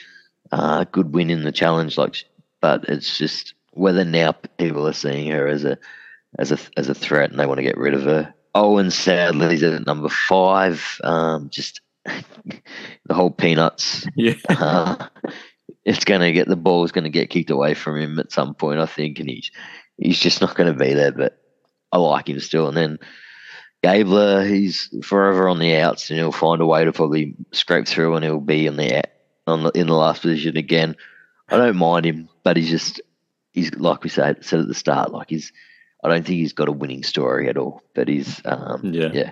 B: uh, good win in the challenge. Like, but it's just whether now people are seeing her as a, as a as a threat and they want to get rid of her. Owen sadly is at number five. Um, just the whole peanuts
A: Yeah.
B: uh, it's going to get the ball is going to get kicked away from him at some point, I think, and he's he's just not going to be there. But I like him still. And then Gabler, he's forever on the outs, and he'll find a way to probably scrape through, and he'll be on the out- on the, in the last position again. I don't mind him, but he's just he's like we said said at the start, like he's I don't think he's got a winning story at all. But he's um,
A: Yeah.
B: yeah.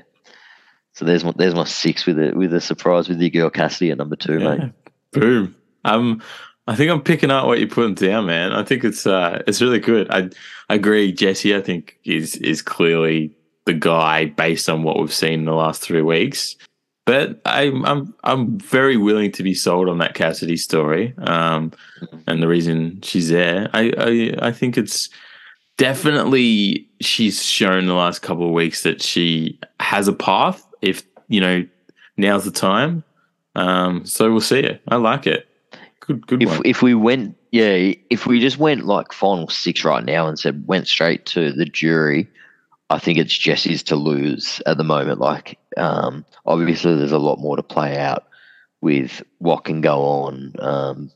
B: So there's my there's my six with a with a surprise with your girl Cassidy at number two,
A: Yeah.
B: mate.
A: Boom. Um, I think I'm picking up what you're putting down, man. I think it's uh, it's really good. I, I agree. Jesse, I think is is clearly the guy based on what we've seen in the last three weeks. But I'm I'm I'm very willing to be sold on that Cassidy story. Um, and the reason she's there, I I, I think it's definitely she's shown the last couple of weeks that she has a path. If you know, now's the time. Um, so we'll see it. I like it. Good, good
B: If
A: one.
B: if we went, yeah, if we just went like final six right now and said went straight to the jury, I think it's Jesse's to lose at the moment. Like, um, obviously, there's a lot more to play out with what can go on. Um,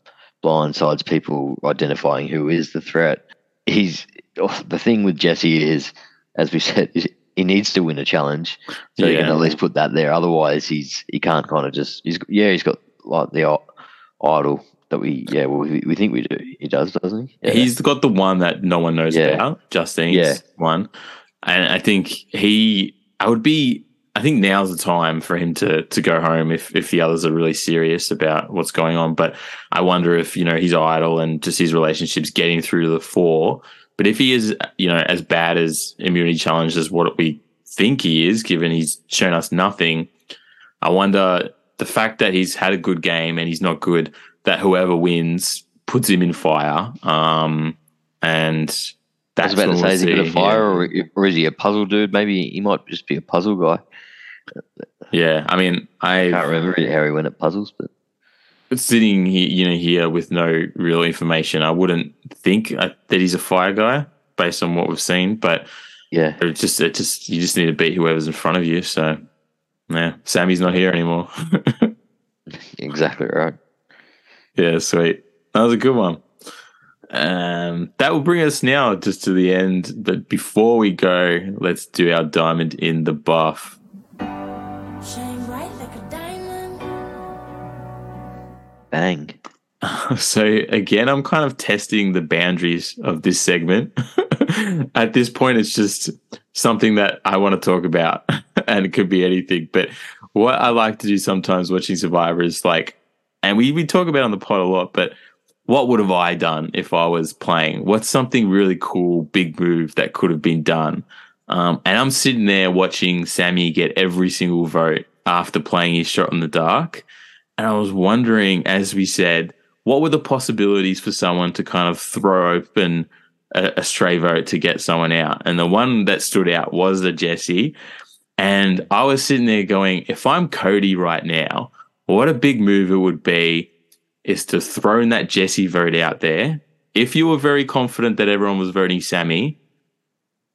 B: blindsides people identifying who is the threat. He's oh, the thing with Jesse is, as we said, he needs to win a challenge, so he can at least put that there. Otherwise, he's he can't kind of just he's yeah he's got like the idol that we yeah well, we, we think we do. He does, doesn't he? Yeah.
A: He's got the one that no one knows
B: Yeah.
A: about, Justine's
B: Yeah.
A: one. And I think he, I would be, I think now's the time for him to to go home if if the others are really serious about what's going on. But I wonder if you know his idol and just his relationships getting through to the four. But if he is, you know, as bad as immunity challenge as what we think he is, given he's shown us nothing, I wonder the fact that he's had a good game and he's not good, that whoever wins puts him in fire. Um, and
B: I
A: that's
B: was about to say, is he to fire,
A: yeah.
B: or, or is he a puzzle dude? Maybe he might just be a puzzle guy.
A: Yeah, I mean,
B: I
A: I
B: can't remember how he went at puzzles, but
A: sitting here, you know, here with no real information, I wouldn't think uh, that he's a fire guy based on what we've seen. But
B: yeah,
A: it just, it just, you just need to beat whoever's in front of you. So, yeah, Sami's not here anymore.
B: exactly right.
A: yeah, sweet. That was a good one. Um, that will bring us now just to the end. But before we go, let's do our diamond in the buff.
D: Shine bright like a diamond.
B: Bang.
A: So again, I'm kind of testing the boundaries of this segment. At this point, it's just something that I want to talk about, and it could be anything. But what I like to do sometimes watching Survivor is like, and we we talk about it on the pod a lot, but what would have I done if I was playing? What's something really cool, big move that could have been done? Um, and I'm sitting there watching Sami get every single vote after playing his shot in the dark. And I was wondering, as we said, what were the possibilities for someone to kind of throw open a, a stray vote to get someone out? And the one that stood out was the Jesse. And I was sitting there going, if I'm Cody right now, what a big move it would be is to throw in that Jesse vote out there. If you were very confident that everyone was voting Sami,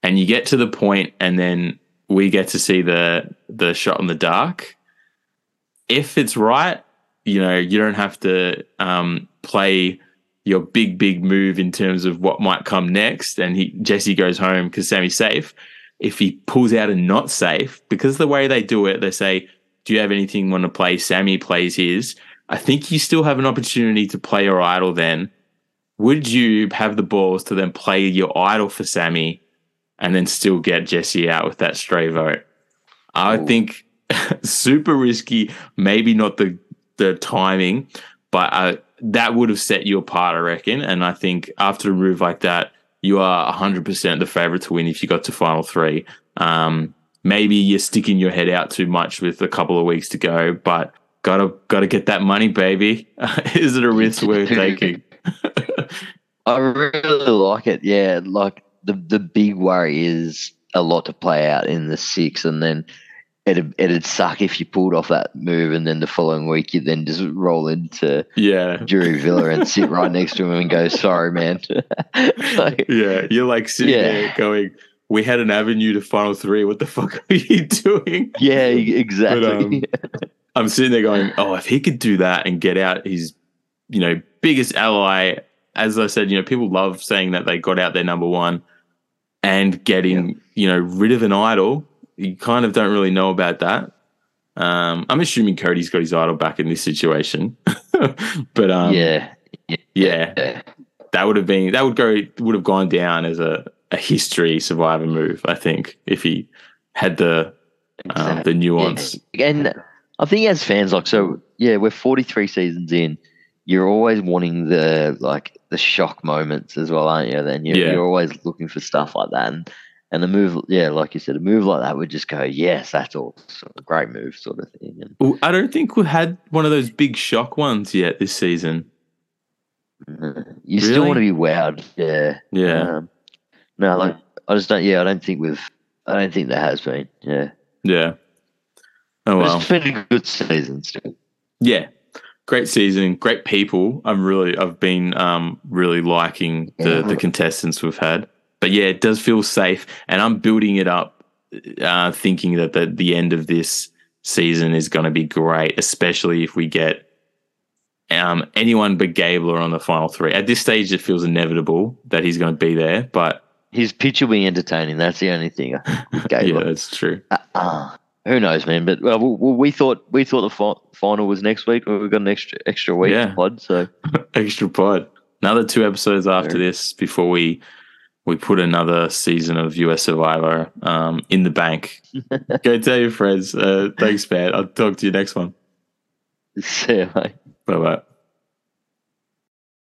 A: and you get to the point, and then we get to see the the shot in the dark. If it's right, you know you don't have to um, play your big big move in terms of what might come next, and he Jesse goes home because Sami's safe. If he pulls out a not safe, because the way they do it, they say, "Do you have anything you want to play?" Sami plays his. I think you still have an opportunity to play your idol. Then, would you have the balls to then play your idol for Sami, and then still get Jesse out with that stray vote? I
B: Ooh.
A: think super risky. Maybe not the the timing, but uh, that would have set you apart, I reckon. And I think after a move like that, you are 100% the favorite to win if you got to final three. Um, maybe you're sticking your head out too much with a couple of weeks to go, but gotta gotta get that money, baby. Is it a risk worth taking?
B: I really like it. Yeah, like the the big worry is a lot to play out in the six, and then it'd it'd suck if you pulled off that move, and then the following week you then just roll into
A: yeah.
B: Jury Villa and sit right next to him and go, "Sorry, man." Like,
A: Yeah, you're like sitting
B: Yeah.
A: there going, "We had an avenue to final three. What the fuck are you doing?"
B: yeah, exactly.
A: um, I'm sitting there going, "Oh, if he could do that and get out his, you know, biggest ally." As I said, you know, people love saying that they got out their number one. and getting you know rid of an idol. You kind of don't really know about that. Um, I'm assuming Cody's got his idol back in this situation, but um,
B: yeah,
A: yeah,
B: yeah.
A: that would have been that would go would have gone down as a, a history survivor move. I think if he had the um, the nuance.
B: Yeah. And I think as fans, like, so yeah, we're 43 seasons in. You're always wanting the like the shock moments as well, aren't you? Then you're,
A: Yeah.
B: you're always looking for stuff like that, and and the move, yeah, like you said, a move like that would just go, yes, that's all, sort great move, sort of thing. And
A: Well, I don't think we had one of those big shock ones yet this season.
B: you still want to be wowed, yeah,
A: Yeah,
B: Um, no, like I just don't. Yeah, I don't think we've. I don't think there has been. Yeah,
A: yeah. Oh
B: it's been a good season still.
A: yeah. Great season, great people. I'm really, I've been um, really liking the the contestants we've had. But yeah, it does feel safe, and I'm building it up, uh, thinking that the the end of this season is going to be great, especially if we get um, anyone but Gabler on the final three. At this stage, it feels inevitable that he's going to be there, but
B: His pitch will be entertaining. That's the only thing.
A: Yeah, that's true.
B: uh, who knows, man? But well, we, we thought we thought the fi- final was next week. We've got an extra extra week
A: Yeah.
B: pod, so
A: Extra pod. Another two episodes after
B: Sure.
A: this before we we put another season of US Survivor um, in the bank. Go tell your friends. Uh, thanks, man. I'll talk to you next one.
B: see you, mate.
A: Bye bye.